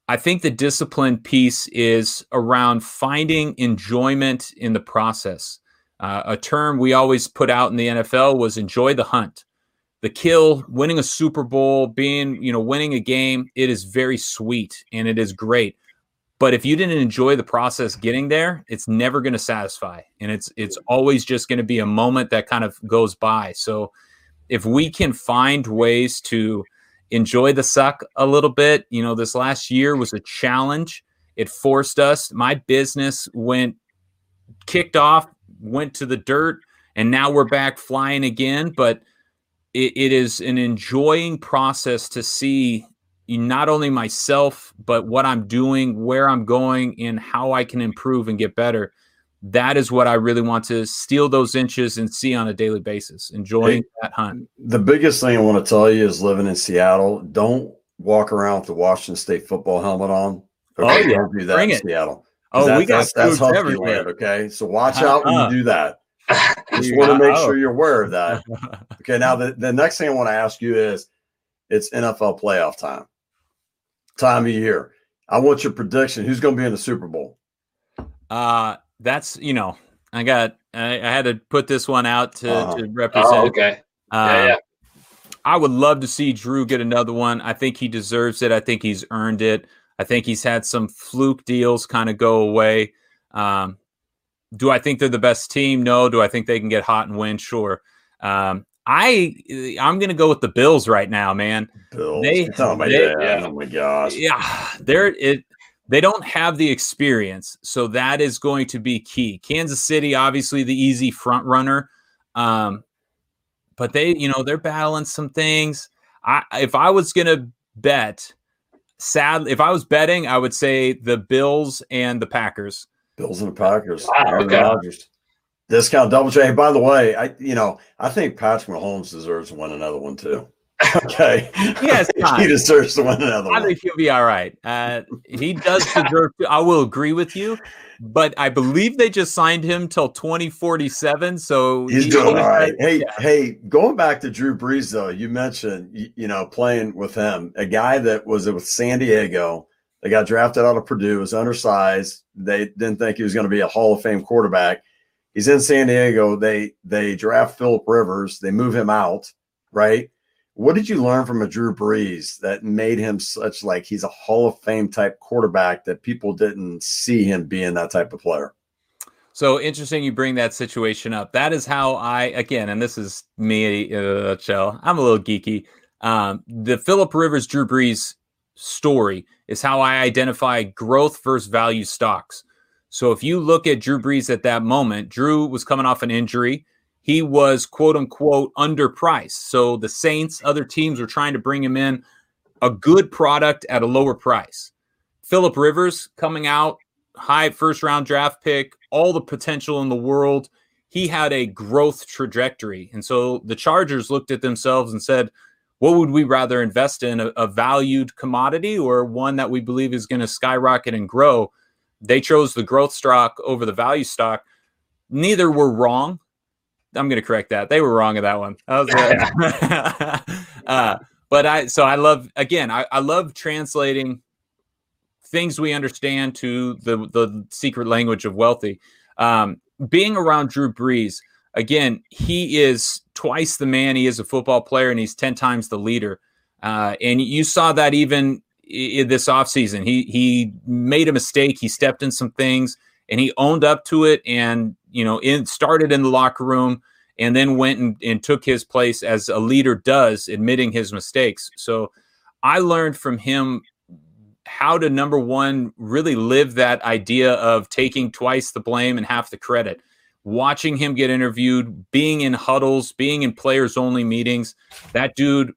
I think the discipline piece is around finding enjoyment in the process. Uh, a term we always put out in the NFL was enjoy the hunt. The kill, winning a Super Bowl, being, you know, winning a game, it is very sweet and it is great. But if you didn't enjoy the process getting there, it's never going to satisfy. And it's it's always just going to be a moment that kind of goes by. So if we can find ways to enjoy the suck a little bit, you know, this last year was a challenge. It forced us. My business went kicked off, went to the dirt, and now we're back flying again. But it, it is an enjoying process to see not only myself, but what I'm doing, where I'm going, and how I can improve and get better. That is what I really want to steal those inches and see on a daily basis, enjoying hey, that hunt. The biggest thing I want to tell you is living in Seattle, don't walk around with the Washington State football helmet on. Okay? Oh, yeah. Don't do that Bring in it. Seattle. Oh, that, we got that's, that's Husky land, okay? So watch out when you do that. Just want to make sure you're aware of that. Okay, now the, the next thing I want to ask you is it's NFL playoff time. Time of year. I want your prediction. Who's going to be in the Super Bowl? Uh that's you know, I got I, I had to put this one out to, uh-huh. to represent. Oh, okay. Uh, yeah, yeah. I would love to see Drew get another one. I think he deserves it. I think he's earned it. I think he's had some fluke deals kind of go away. Um, do I think they're the best team? No. Do I think they can get hot and win? Sure. Um, I I'm gonna go with the Bills right now, man. Bills. They, oh my, they, yeah. oh my gosh. Yeah, they're it. They don't have the experience, so that is going to be key. Kansas City, obviously, the easy front runner, um, but they, you know, they're battling some things. I if I was gonna bet, sad. If I was betting, I would say the Bills and the Packers. Bills and the Packers. Wow, okay. Rodgers. Discount double J. By the way, I you know I think Patrick Mahomes deserves to win another one too. Okay. Yes, he deserves to win another I one. I think he'll be all right. Uh, he does deserve to. I will agree with you, but I believe they just signed him till 2047. So he's, doing all right. Hey, yeah. hey, going back to Drew Brees though, you mentioned you, you know playing with him, a guy that was with San Diego. They got drafted out of Purdue, was undersized. They didn't think he was going to be a Hall of Fame quarterback He's in San Diego. They they draft Philip Rivers. They move him out, right? What did you learn from a Drew Brees that made him such like he's a Hall of Fame type quarterback that people didn't see him being that type of player? So interesting you bring that situation up. That is how I again, and this is me, uh, Chell. I'm a little geeky. Um, the Philip Rivers Drew Brees story is how I identify growth versus value stocks. So if you look at Drew Brees at that moment, Drew was coming off an injury. He was quote unquote underpriced. So the Saints, other teams were trying to bring him in a good product at a lower price. Philip Rivers coming out, high first round draft pick, all the potential in the world. He had a growth trajectory. And so the Chargers looked at themselves and said, what would we rather invest in a, a valued commodity or one that we believe is going to skyrocket and grow? They chose the growth stock over the value stock. Neither were wrong. I'm going to correct that. They were wrong in that one. That uh, but I, so I love, again, I, I love translating things we understand to the, the secret language of wealthy. Um, being around Drew Brees, again, he is twice the man he is a football player, and he's 10 times the leader. Uh, and you saw that even in this offseason. He he made a mistake. He stepped in some things and he owned up to it and you know in started in the locker room and then went and, and took his place as a leader does, admitting his mistakes. So I learned from him how to number one really live that idea of taking twice the blame and half the credit watching him get interviewed being in huddles being in players only meetings that dude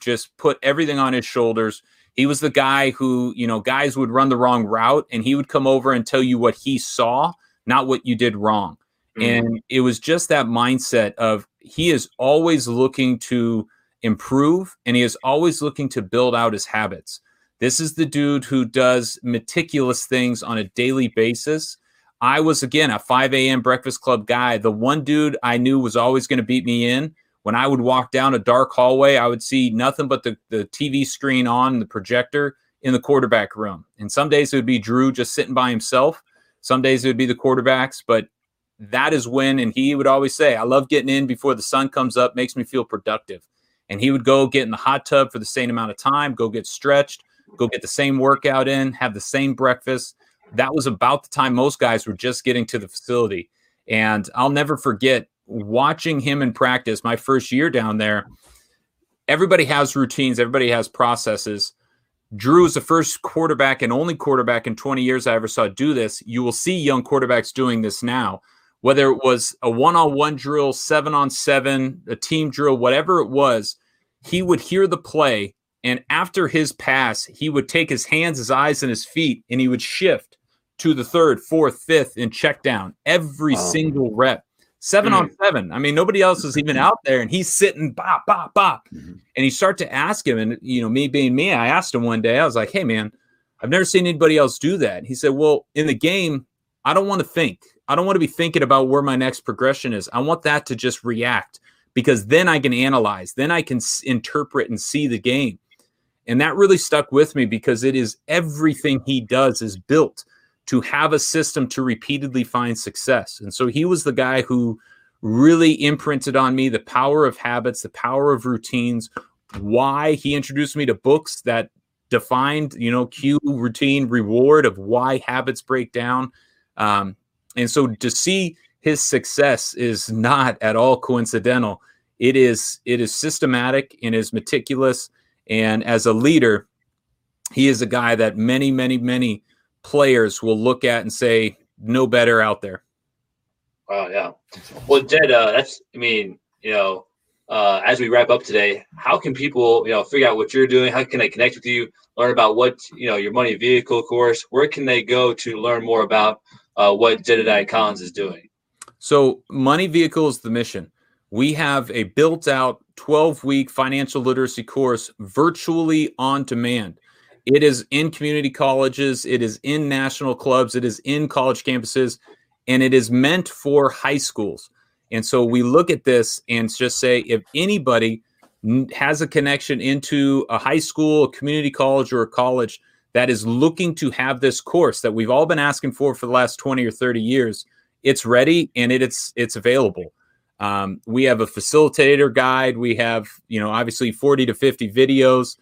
just put everything on his shoulders he was the guy who, you know, guys would run the wrong route and he would come over and tell you what he saw, not what you did wrong. Mm-hmm. And it was just that mindset of he is always looking to improve and he is always looking to build out his habits. This is the dude who does meticulous things on a daily basis. I was, again, a 5 a.m. breakfast club guy. The one dude I knew was always going to beat me in when I would walk down a dark hallway, I would see nothing but the, the TV screen on, the projector in the quarterback room. And some days it would be Drew just sitting by himself. Some days it would be the quarterbacks, but that is when, and he would always say, I love getting in before the sun comes up, makes me feel productive. And he would go get in the hot tub for the same amount of time, go get stretched, go get the same workout in, have the same breakfast. That was about the time most guys were just getting to the facility. And I'll never forget watching him in practice my first year down there, everybody has routines, everybody has processes. Drew is the first quarterback and only quarterback in 20 years I ever saw do this. You will see young quarterbacks doing this now, whether it was a one on one drill, seven on seven, a team drill, whatever it was. He would hear the play And after his pass, he would take his hands, his eyes, and his feet, and he would shift to the third, fourth, fifth, and check down every wow. single rep. 7 mm-hmm. on seven. I mean, nobody else is even out there, and he's sitting bop, bop, bop. Mm-hmm. And you start to ask him, and you know, me being me, I asked him one day, I was like, Hey man, I've never seen anybody else do that. He said, Well, in the game, I don't want to think. I don't want to be thinking about where my next progression is. I want that to just react because then I can analyze, then I can s- interpret and see the game. And that really stuck with me because it is everything he does is built to have a system to repeatedly find success. And so he was the guy who really imprinted on me the power of habits, the power of routines, why he introduced me to books that defined, you know, cue, routine, reward of why habits break down. Um, and so to see his success is not at all coincidental. It is it is systematic and is meticulous. And as a leader, he is a guy that many, many, many players will look at and say, no better out there. Wow, yeah. Well, Jed, uh, that's, I mean, you know, uh, as we wrap up today, how can people, you know, figure out what you're doing? How can they connect with you, learn about what, you know, your money vehicle course? Where can they go to learn more about uh, what Jedidiah Collins is doing? So, Money Vehicle is the mission. We have a built out 12 week financial literacy course virtually on demand. It is in community colleges, it is in national clubs, it is in college campuses, and it is meant for high schools. And so we look at this and just say if anybody has a connection into a high school, a community college, or a college that is looking to have this course that we've all been asking for for the last 20 or 30 years, it's ready and it, it's it's available. Um, we have a facilitator guide. We have, you know, obviously 40 to 50 videos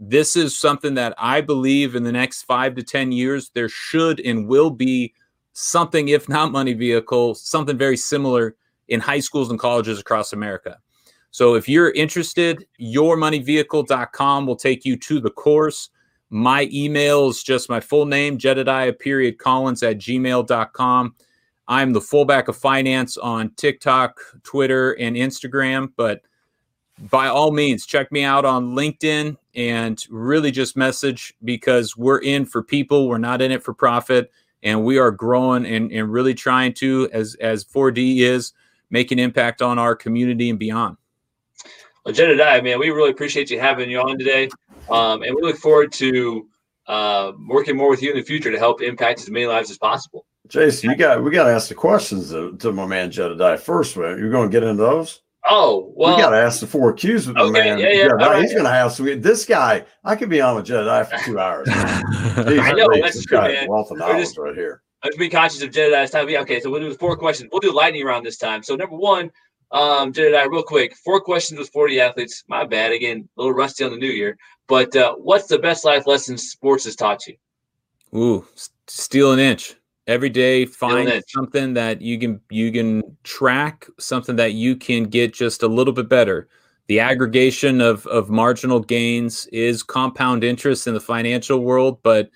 this is something that I believe in the next five to 10 years, there should and will be something, if not money vehicle, something very similar in high schools and colleges across America. So if you're interested, yourmoneyvehicle.com will take you to the course. My email is just my full name, Jedidiah period Collins at gmail.com. I'm the fullback of finance on TikTok, Twitter, and Instagram, but by all means, check me out on LinkedIn and really just message because we're in for people. We're not in it for profit. And we are growing and, and really trying to, as, as 4D is, make an impact on our community and beyond. Well, Jedidiah, man, we really appreciate you having you on today. Um, and we look forward to uh, working more with you in the future to help impact as many lives as possible. Jason, you got we got to ask the questions to, to my man Jedidiah first. You're going to get into those. Oh well, we got to ask the four Qs with the man. Yeah, yeah. Right. He's going to have some. This guy, I could be on with Jedidiah for two hours. I know that's this true, man. Wealth of knowledge just, right here. Let's be conscious of Jedidiah's time. Yeah, okay, so we'll do the four questions. We'll do lightning round this time. So number one, um, Jedidiah, real quick, four questions with 40 athletes. My bad. Again, a little rusty on the new year. But uh, what's the best life lesson sports has taught you? Ooh, steal an inch every day find something that you can you can track something that you can get just a little bit better. The aggregation of of marginal gains is compound interest in the financial world but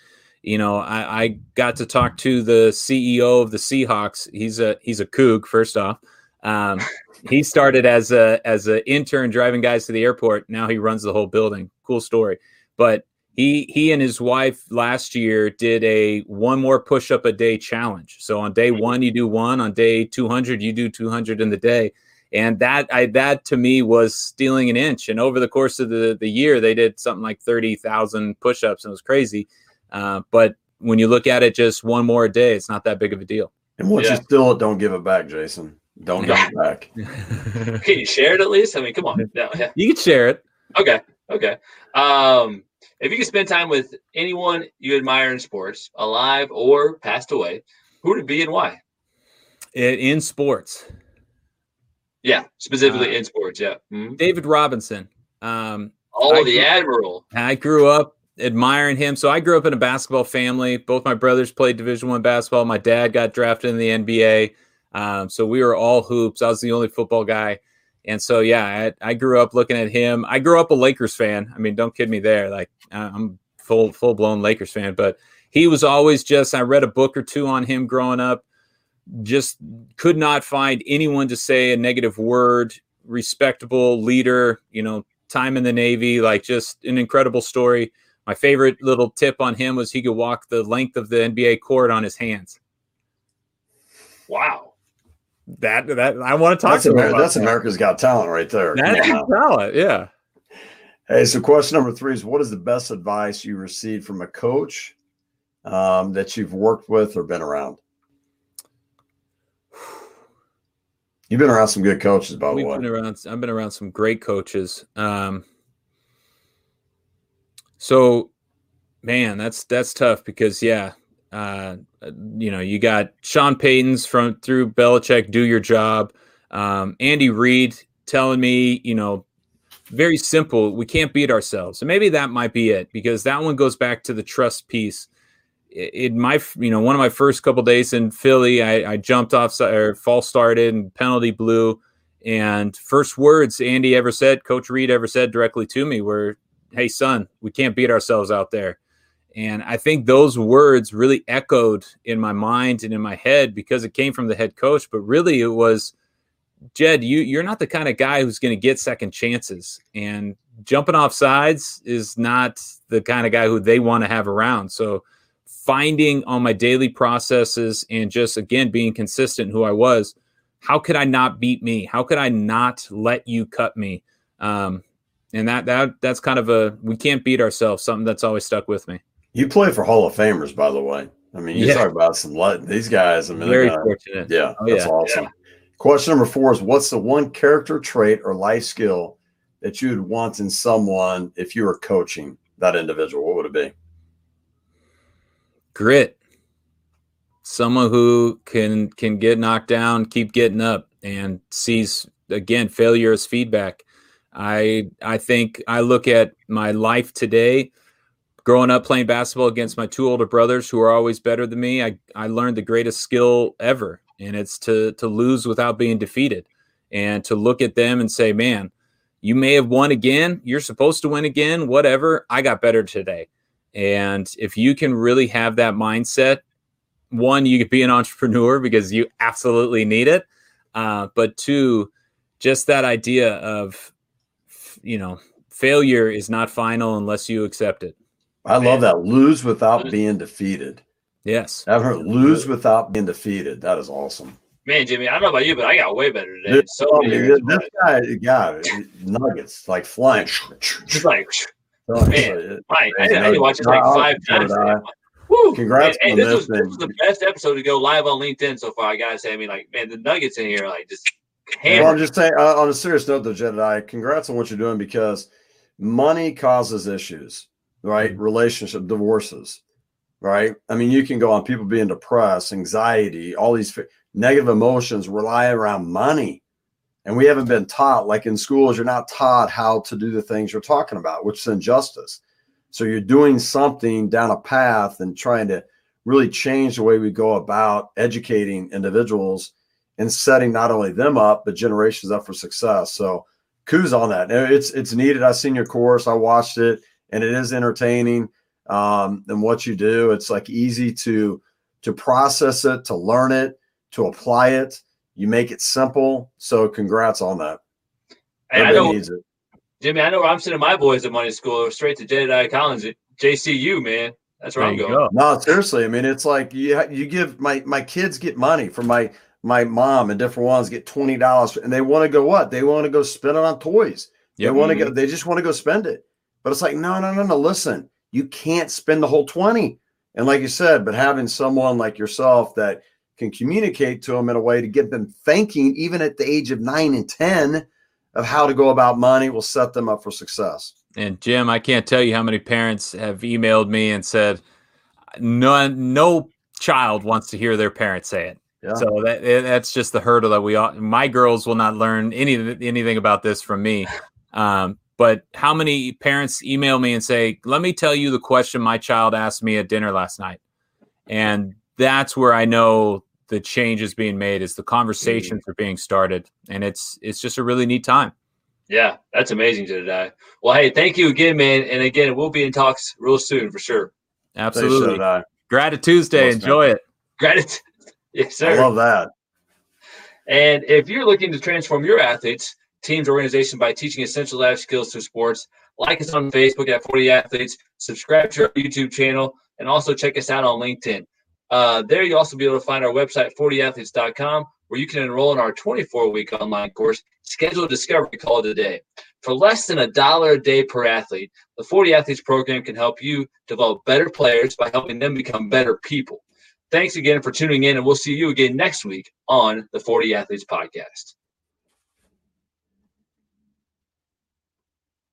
you know I, I got to talk to the ceo of the seahawks. He's a he's a kook first off. Um, he started as a as an intern driving guys to the airport. Now he runs the whole building. Cool story. But he he and his wife last year did a one more push up a day challenge. So on day one you do one, on day 200 you do 200 in the day. And that I that to me was stealing an inch. And over the course of the, the year, they did something like 30,000 push ups and it was crazy. Uh, but when you look at it just one more a day, it's not that big of a deal. And once yeah. you steal it, don't give it back, Jason. Don't give it back. can you share it at least? I mean, come on. No, yeah. You can share it. Okay. Okay. Um, if you could spend time with anyone you admire in sports, alive or passed away, who would it be and why? In sports. Yeah, specifically uh, in sports. Yeah. Mm-hmm. David Robinson. Um, oh, I the grew, Admiral. I grew up admiring him. So I grew up in a basketball family. Both my brothers played Division One basketball. My dad got drafted in the NBA. Um, so we were all hoops. I was the only football guy. And so, yeah, I, I, grew up looking at him. I grew up a Lakers fan. I mean, don't kid me there. Like I'm full full blown Lakers fan, but he was always just. I read a book or two on him growing up. Just could not find anyone to say a negative word. Respectable leader, you know, time in the Navy, like just an incredible story. My favorite little tip on him was he could walk the length of the NBA court on his hands. Wow. That that I want to talk that's to America, That's that. America's Got Talent right there. That's Yeah. talent, yeah. Hey, so question number three is: What is the best advice you received from a coach um, that you've worked with or been around? You've been around some good coaches, by the way. been around. I've been around some great coaches. Um, so, man, that's that's tough because yeah, uh, you know, you got Sean Payton's from through Belichick, do your job. Um, Andy Reid telling me, you know, very simple. We can't beat ourselves, and maybe that might be it because that one goes back to the trust piece. In my, you know, one of my first couple days in Philly, I, I jumped off or false started and penalty blew. And first words Andy ever said, Coach Reid ever said directly to me were, Hey, son, we can't beat ourselves out there. And I think those words really echoed in my mind and in my head because it came from the head coach. But really, it was, Jed, you, you're not the kind of guy who's going to get second chances. And jumping off sides is not the kind of guy who they want to have around. So, finding on my daily processes and just again being consistent who I was how could I not beat me? How could I not let you cut me? Um, and that that that's kind of a we can't beat ourselves. Something that's always stuck with me. You play for Hall of Famers, by the way. I mean, you Yeah. talk about some let these guys. I mean, Very they're gonna- fortunate. yeah, Oh, that's yeah. awesome. Question number four is: What's the one character trait or life skill that you would want in someone if you were coaching that individual? What would it be? Grit. Someone who can can get knocked down, keep getting up, and sees again failure as feedback. I I think I look at my life today growing up playing basketball against my two older brothers who are always better than me i i learned the greatest skill ever and it's to to lose without being defeated and to look at them and say man you may have won again. You're supposed to win again. Whatever. I got better today. And if you can really have that mindset one you could be an entrepreneur because you absolutely need it uh, but two just that idea of you know failure is not final unless you accept it I Man. love that. Lose without being defeated. yes I've heard lose without being defeated. That is awesome. Man, Jimmy, I don't know about you, but I got way better today. This, So many man, this guy, got nuggets like flying. Just like, Man, I, I, I need to watch this like five times. did Woo, Congrats man, on hey, this, this was, this was the best episode to go live on LinkedIn so far. I gotta say, I mean, like, man, the nuggets in here, like, just Well, I'm just saying, uh, on a serious note, though, Jedidiah, congrats on what you're doing because money causes issues, right? Mm-hmm. Relationship, divorces, right? I mean, you can go on people being depressed, anxiety, all these f- negative emotions rely around money. And we haven't been taught, like in schools, you're not taught how to do the things you're talking about, which is injustice. So you're doing something down a path and trying to really change the way we go about educating individuals and setting not only them up but generations up for success. So kudos on that. It's it's needed. I've seen your course. I watched it, and it is entertaining. Um, and what you do, it's like easy to to process it, to learn it, to apply it. You make it simple. So congrats on that. Hey, I Everybody know, needs it. Jimmy, I know where I'm sending my boys at money school straight to Jedidiah Collins at JCU, man. That's where there I'm going. go No, seriously. I mean, it's like you you give my my kids get money from my my mom and different ones get twenty dollars, and they want to go what? They want to go spend it on toys. They Yep. want to go. They just want to go spend it. But it's like, no, no, no, no. Listen, you can't spend the whole twenty. And like you said, but having someone like yourself that can communicate to them in a way to get them thinking, even at the age of nine and ten, of how to go about money will set them up for success. And Jim, I can't tell you how many parents have emailed me and said, "No, no child wants to hear their parents say it." Yeah. So that that's just the hurdle that we all. My girls will not learn any anything about this from me. Um, but how many parents email me and say, "Let me tell you the question my child asked me at dinner last night," and that's where I know the change is being made. Is the conversations are being started, and it's it's just a really neat time. Yeah, that's amazing, Jedidiah. Well, hey, thank you again, man. And again, we'll be in talks real soon for sure. Absolutely. Jedidiah. Gratitude Tuesday. Most Enjoy it. Gratitude. yes, sir I love that. And if you're looking to transform your athletes, teams, organization by teaching essential life skills through sports. Like us on Facebook at 40 Athletes. Subscribe to our YouTube channel and also check us out on LinkedIn. Uh, there you'll also be able to find our website, 40athletes.com, where you can enroll in our 24 week online course, Schedule a Discovery Call today. For less than a dollar a day per athlete, the 40 Athletes program can help you develop better players by helping them become better people. Thanks again for tuning in, and we'll see you again next week on the 40 Athletes Podcast.